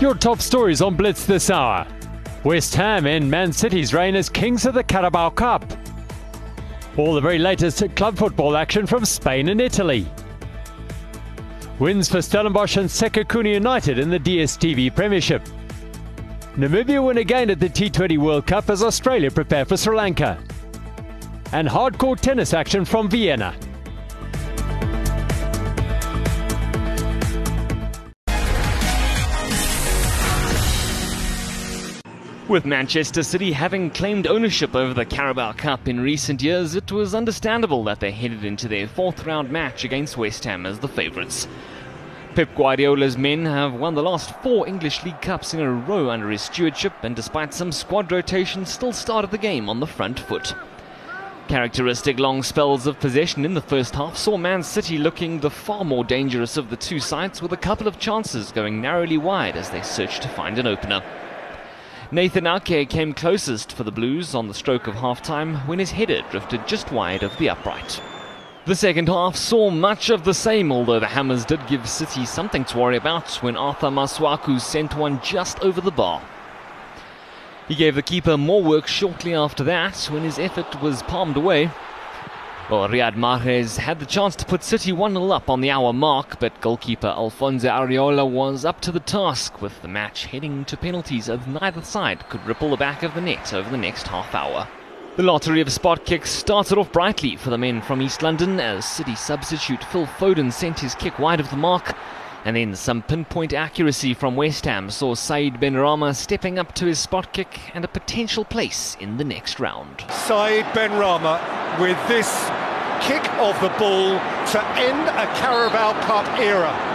Your top stories on Blitz this hour. West Ham and Man City's reign as kings of the Carabao Cup. All the very latest club football action from Spain and Italy. Wins for Stellenbosch and Sekhukhune United in the DSTV Premiership. Namibia win again at the T20 World Cup as Australia prepare for Sri Lanka. And hardcore tennis action from Vienna. With Manchester City having claimed ownership over the Carabao Cup in recent years, it was understandable that they headed into their fourth round match against West Ham as the favourites. Pep Guardiola's men have won the last four English League Cups in a row under his stewardship, and despite some squad rotation, still started the game on the front foot. Characteristic long spells of possession in the first half saw Man City looking the far more dangerous of the two sides, with a couple of chances going narrowly wide as they searched to find an opener. Nathan Ake came closest for the Blues on the stroke of half-time when his header drifted just wide of the upright. The second half saw much of the same, although the Hammers did give City something to worry about when Arthur Masuaku sent one just over the bar. He gave the keeper more work shortly after that when his effort was palmed away well, Riyad Mahrez had the chance to put City 1-0 up on the hour mark, but goalkeeper Alfonso Areola was up to the task with the match heading to penalties as neither side could ripple the back of the net over the next half hour. The lottery of spot kicks started off brightly for the men from East London as City substitute Phil Foden sent his kick wide of the mark and then some pinpoint accuracy from West Ham saw Said Benrahma stepping up to his spot kick and a potential place in the next round. Said Benrahma with this kick of the ball to end a Carabao Cup era.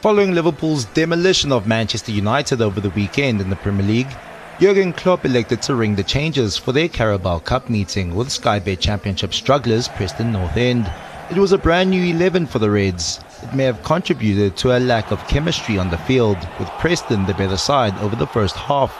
Following Liverpool's demolition of Manchester United over the weekend in the Premier League, Jurgen Klopp elected to ring the changes for their Carabao Cup meeting with Sky Bet Championship strugglers Preston North End. It was a brand new 11 for the Reds. It may have contributed to a lack of chemistry on the field, with Preston the better side over the first half.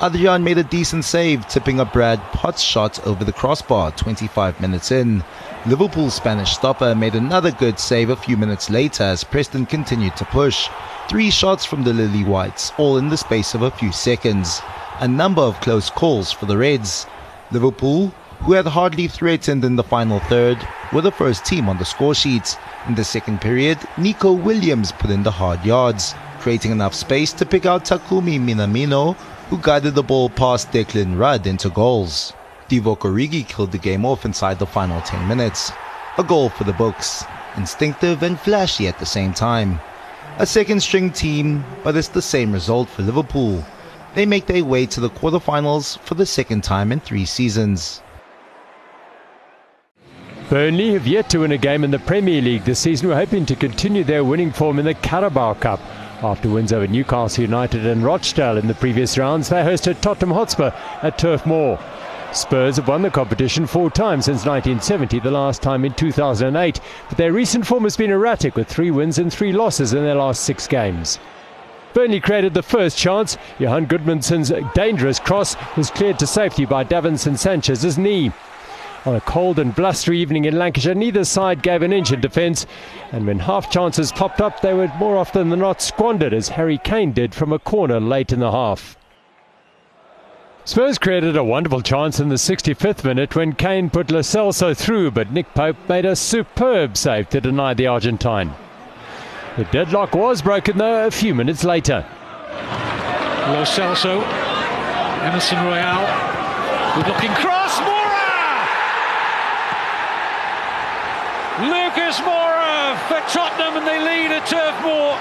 Adrian made a decent save, tipping a Brad Potts shot over the crossbar 25 minutes in. Liverpool's Spanish stopper made another good save a few minutes later as Preston continued to push. Three shots from the Lily Whites, all in the space of a few seconds. A number of close calls for the Reds. Liverpool, who had hardly threatened in the final third, were the first team on the score sheet. In the second period, Neco Williams put in the hard yards, creating enough space to pick out Takumi Minamino, who guided the ball past Declan Rudd into goals. Divock Origi killed the game off inside the final 10 minutes. A goal for the books, instinctive and flashy at the same time. A second string team, but it's the same result for Liverpool. They make their way to the quarterfinals for the second time in three seasons. Burnley have yet to win a game in the Premier League this season. We're hoping to continue their winning form in the Carabao Cup. After wins over Newcastle United and Rochdale in the previous rounds, they hosted Tottenham Hotspur at Turf Moor. Spurs have won the competition four times since 1970, the last time in 2008, but their recent form has been erratic with three wins and three losses in their last six games. Burnley created the first chance. Johan Gudmundsson's dangerous cross was cleared to safety by Davinson Sanchez's knee. On a cold and blustery evening in Lancashire, neither side gave an inch in defence, and when half chances popped up, they were more often than not squandered, as Harry Kane did from a corner late in the half. Spurs created a wonderful chance in the 65th minute when Kane put Lo Celso through, but Nick Pope made a superb save to deny the Argentine. The deadlock was broken though a few minutes later. Lo Celso, Emerson Royal, good looking cross, Lucas Moura for Tottenham and they lead at Turf Moor.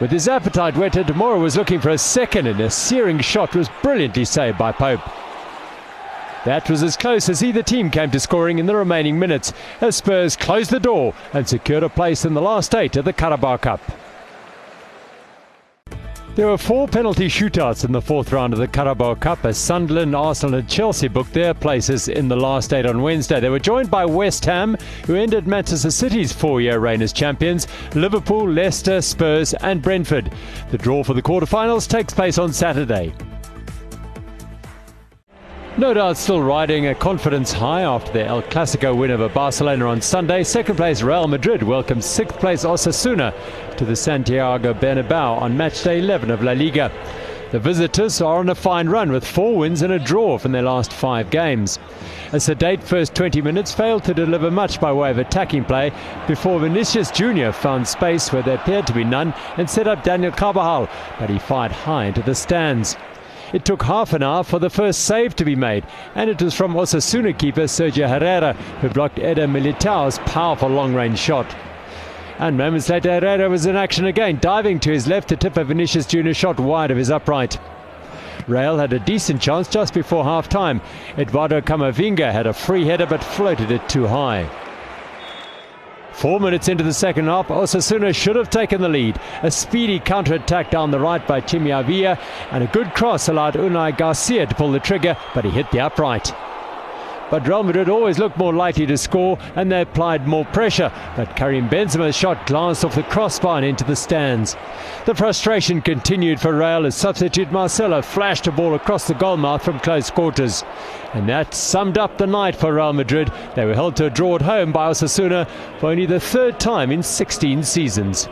With his appetite whetted, Moura was looking for a second and a searing shot was brilliantly saved by Pope. That was as close as either team came to scoring in the remaining minutes as Spurs closed the door and secured a place in the last eight of the Carabao Cup. There were four penalty shootouts in the fourth round of the Carabao Cup as Sunderland, Arsenal, and Chelsea booked their places in the last eight on Wednesday. They were joined by West Ham, who ended Manchester City's four year reign as champions, Liverpool, Leicester, Spurs, and Brentford. The draw for the quarterfinals takes place on Saturday. No doubt still riding a confidence high after their El Clasico win over Barcelona on Sunday. Second place Real Madrid welcomes sixth place Osasuna to the Santiago Bernabeu on match day 11 of La Liga. The visitors are on a fine run with four wins and a draw from their last five games. A sedate first 20 minutes failed to deliver much by way of attacking play before Vinicius Jr. found space where there appeared to be none and set up Daniel Carvajal, but he fired high into the stands. It took half an hour for the first save to be made, and it was from Osasuna keeper Sergio Herrera who blocked Eder Militao's powerful long-range shot. And moments later, Herrera was in action again, diving to his left to tip a Vinicius Junior shot wide of his upright. Real had a decent chance just before half time. Eduardo Camavinga had a free header but floated it too high. Four minutes into the second half, Osasuna should have taken the lead. A speedy counter-attack down the right by Chimi Avila and a good cross allowed Unai Garcia to pull the trigger, but he hit the upright. But Real Madrid always looked more likely to score and they applied more pressure. But Karim Benzema's shot glanced off the crossbar and into the stands. The frustration continued for Real as substitute Marcelo flashed a ball across the goalmouth from close quarters. And that summed up the night for Real Madrid. They were held to a draw at home by Osasuna for only the third time in 16 seasons.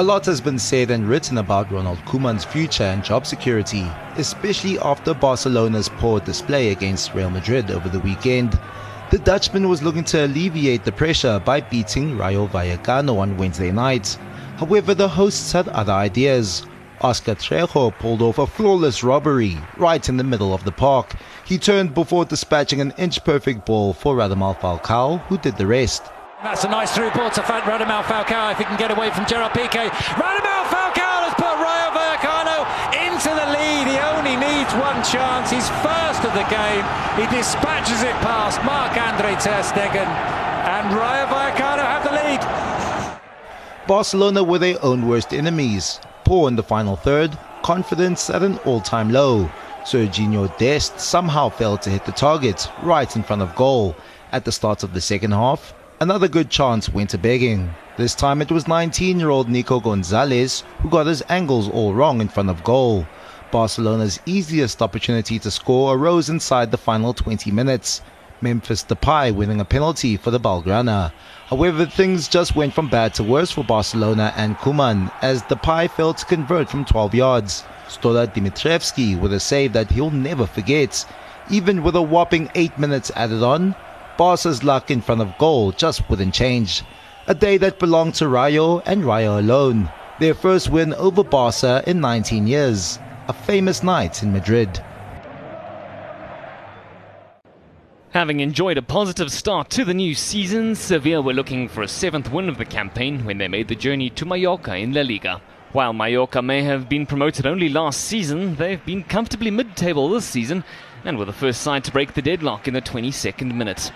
A lot has been said and written about Ronald Koeman's future and job security, especially after Barcelona's poor display against Real Madrid over the weekend. The Dutchman was looking to alleviate the pressure by beating Rayo Vallecano on Wednesday night. However, the hosts had other ideas. Oscar Trejo pulled off a flawless robbery right in the middle of the park. He turned before dispatching an inch-perfect ball for Radamel Falcao, who did the rest. That's a nice through ball to Radamel Falcao if he can get away from Gerard Piqué. Radamel Falcao has put Rayo Vallecano into the lead. He only needs one chance. He's first of the game. He dispatches it past Marc-Andre Ter Stegen and Rayo Vallecano have the lead. Barcelona were their own worst enemies. Poor in the final third, confidence at an all-time low. Serginho Dest somehow failed to hit the target right in front of goal. At the start of the second half, Another good chance went to begging. This time it was 19-year-old Nico Gonzalez who got his angles all wrong in front of goal. Barcelona's easiest opportunity to score arose inside the final 20 minutes. Memphis Depay winning a penalty for the Blaugrana. However, things just went from bad to worse for Barcelona and Koeman as Depay failed to convert from 12 yards. Stole Dimitrievski with a save that he'll never forget. Even with a whopping 8 minutes added on, Barca's luck in front of goal just wouldn't change. A day that belonged to Rayo and Rayo alone. Their first win over Barca in 19 years. A famous night in Madrid. Having enjoyed a positive start to the new season, Sevilla were looking for a seventh win of the campaign when they made the journey to Mallorca in La Liga. While Mallorca may have been promoted only last season, they've been comfortably mid-table this season and were the first side to break the deadlock in the 22nd minute.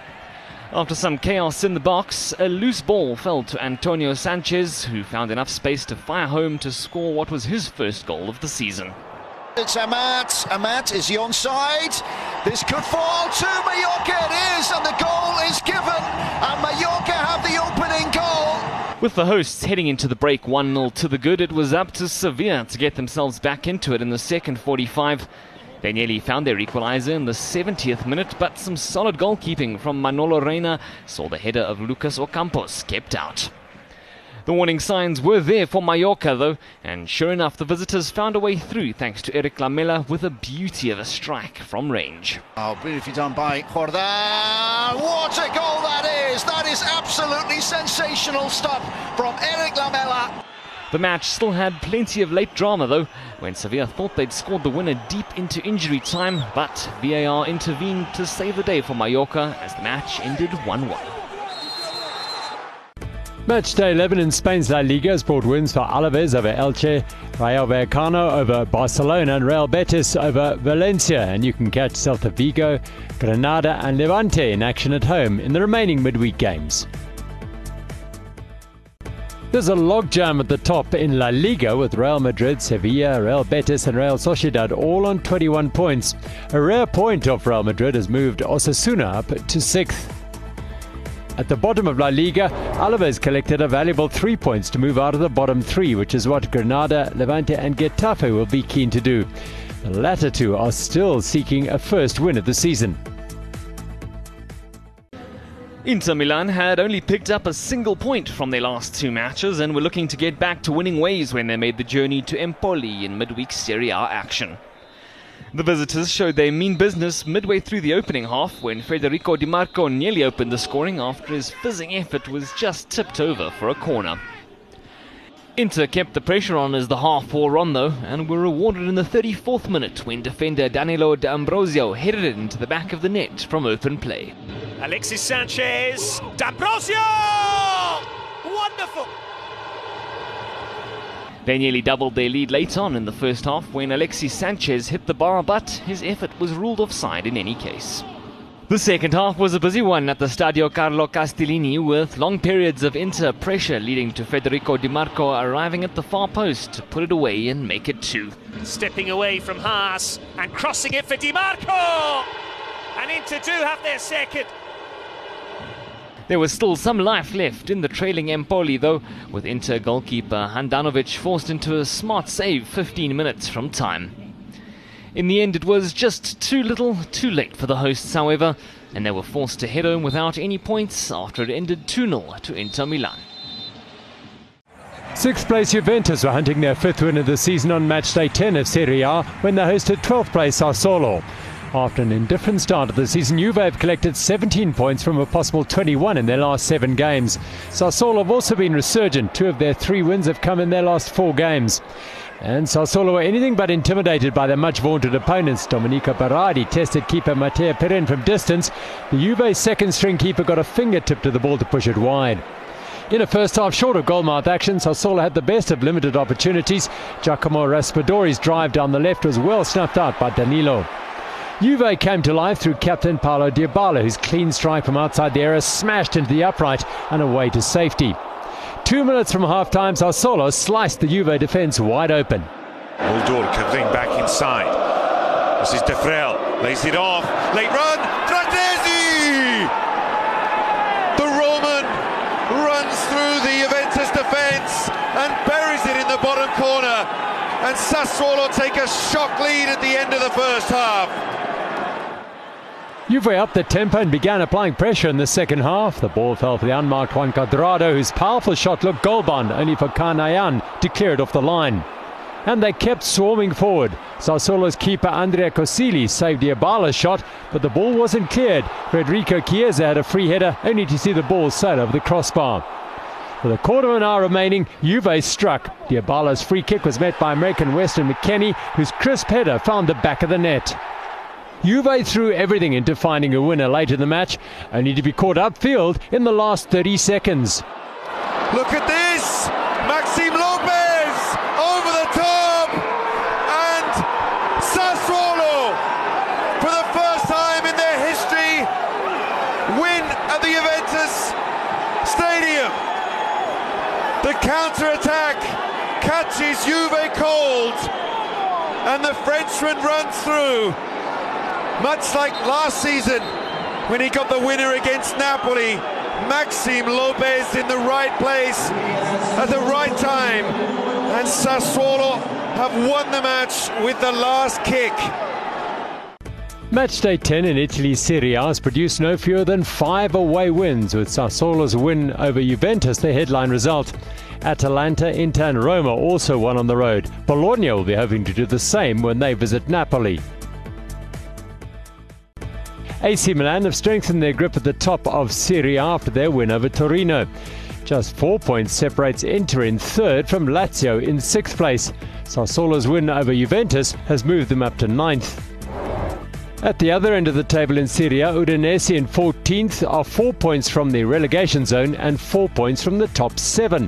After some chaos in the box, a loose ball fell to Antonio Sanchez, who found enough space to fire home to score what was his first goal of the season. It's Amat. Amat, is he onside? This could fall to Mallorca. It is, and the goal is given. And Mallorca have the opening goal. With the hosts heading into the break 1 0 to the good, it was up to Sevilla to get themselves back into it in the second 45. They nearly found their equaliser in the 70th minute, but some solid goalkeeping from Manolo Reina saw the header of Lucas Ocampos kept out. The warning signs were there for Mallorca, though, and sure enough, the visitors found a way through thanks to Erik Lamela with a beauty of a strike from range. Oh, beautifully done by Jordan. What a goal that is! That is absolutely sensational stuff from Erik Lamela. The match still had plenty of late drama though, when Sevilla thought they'd scored the winner deep into injury time, but VAR intervened to save the day for Mallorca as the match ended 1-1. Match day 11 in Spain's La Liga has brought wins for Alaves over Elche, Rayo Vallecano over Barcelona, and Real Betis over Valencia. And you can catch Celta Vigo, Granada, and Levante in action at home in the remaining midweek games. There's a logjam at the top in La Liga with Real Madrid, Sevilla, Real Betis, and Real Sociedad all on 21 points. A rare point of Real Madrid has moved Osasuna up to sixth. At the bottom of La Liga, Alaves collected a valuable three points to move out of the bottom three, which is what Granada, Levante, and Getafe will be keen to do. The latter two are still seeking a first win of the season. Inter Milan had only picked up a single point from their last two matches and were looking to get back to winning ways when they made the journey to Empoli in midweek Serie A action. The visitors showed their mean business midway through the opening half when Federico Di Marco nearly opened the scoring after his fizzing effort was just tipped over for a corner. Inter kept the pressure on as the half wore on though and were rewarded in the 34th minute when defender Danilo D'Ambrosio headed it into the back of the net from open play. Alexis Sanchez, D'Ambrosio! Wonderful! They nearly doubled their lead late on in the first half when Alexis Sanchez hit the bar, but his effort was ruled offside in any case. The second half was a busy one at the Stadio Carlo Castellani with long periods of Inter pressure leading to Federico Di Marco arriving at the far post to put it away and make it two. Stepping away from Haas and crossing it for Di Marco! And Inter do have their second. There was still some life left in the trailing Empoli though, with Inter goalkeeper Handanovic forced into a smart save 15 minutes from time. In the end, it was just too little, too late for the hosts, however, and they were forced to head home without any points after it ended 2 0 to Inter Milan. Sixth place Juventus were hunting their fifth win of the season on match day 10 of Serie A when they hosted 12th place Sassuolo. After an indifferent start of the season, Juve have collected 17 points from a possible 21 in their last seven games. Sassuolo have also been resurgent. Two of their three wins have come in their last four games. And Sassuolo were anything but intimidated by their much vaunted opponents. Domenico Berardi tested keeper Mattia Perin from distance. The Juve second string keeper got a fingertip to the ball to push it wide. In a first half short of goalmouth action, Sassuolo had the best of limited opportunities. Giacomo Raspadori's drive down the left was well snuffed out by Danilo. Juve came to life through captain Paulo Dybala, whose clean strike from outside the area smashed into the upright and away to safety. Two minutes from half-time, Sassuolo sliced the Juve defence wide open. Muldur covering back inside. This is Defrel, lays it off, late run, Fratesi! The Roman runs through the Juventus defence and buries it in the bottom corner. And Sassuolo take a shock lead at the end of the first half. Juve upped the tempo and began applying pressure in the second half. The ball fell for the unmarked Juan Cuadrado, whose powerful shot looked goal bound, only for Kaan Ayhan to clear it off the line. And they kept swarming forward. Sassuolo's keeper Andrea Consigli saved Dybala's shot, but the ball wasn't cleared. Federico Chiesa had a free header, only to see the ball sail over the crossbar. With a quarter of an hour remaining, Juve struck. Dybala's free kick was met by American Weston McKennie, whose crisp header found the back of the net. Juve threw everything into finding a winner late in the match, only to be caught upfield in the last 30 seconds. Look at this! Maxime Lopez over the top! And Sassuolo, for the first time in their history, win at the Juventus Stadium. The counter-attack catches Juve cold, and the Frenchman runs through much like last season when he got the winner against Napoli. Maxime Lopez in the right place at the right time. And Sassuolo have won the match with the last kick. Match day 10 in Italy's Serie A has produced no fewer than five away wins, with Sassuolo's win over Juventus the headline result. Atalanta, Inter, and Roma also won on the road. Bologna will be hoping to do the same when they visit Napoli. AC Milan have strengthened their grip at the top of Serie A after their win over Torino. Just four points separates Inter in third from Lazio in sixth place. Sassuolo's win over Juventus has moved them up to ninth. At the other end of the table in Serie A, Udinese in 14th are four points from the relegation zone and four points from the top seven.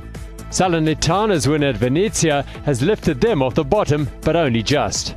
Salernitana's win at Venezia has lifted them off the bottom, but only just.